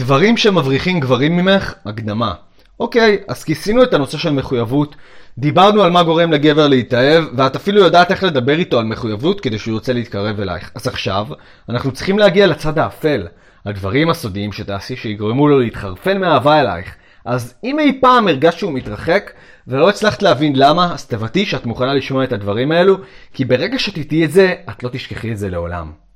דברים שמבריחים גברים ממך, הקדמה. אוקיי, אז כיסינו את הנושא של מחויבות, דיברנו על מה גורם לגבר להתאהב, ואת אפילו יודעת איך לדבר איתו על מחויבות כדי שהוא ירצה להתקרב אלייך. אז עכשיו, אנחנו צריכים להגיע לצד האפל, הדברים הסודיים שתעשי שיגרמו לו להתחרפן מאהבה אלייך. אז אם אי פעם הרגשת שהוא מתרחק, ולא הצלחת להבין למה, אז תבטאי שאת מוכנה לשמוע את הדברים האלו, כי ברגע שתיתי את זה, את לא תשכחי את זה לעולם.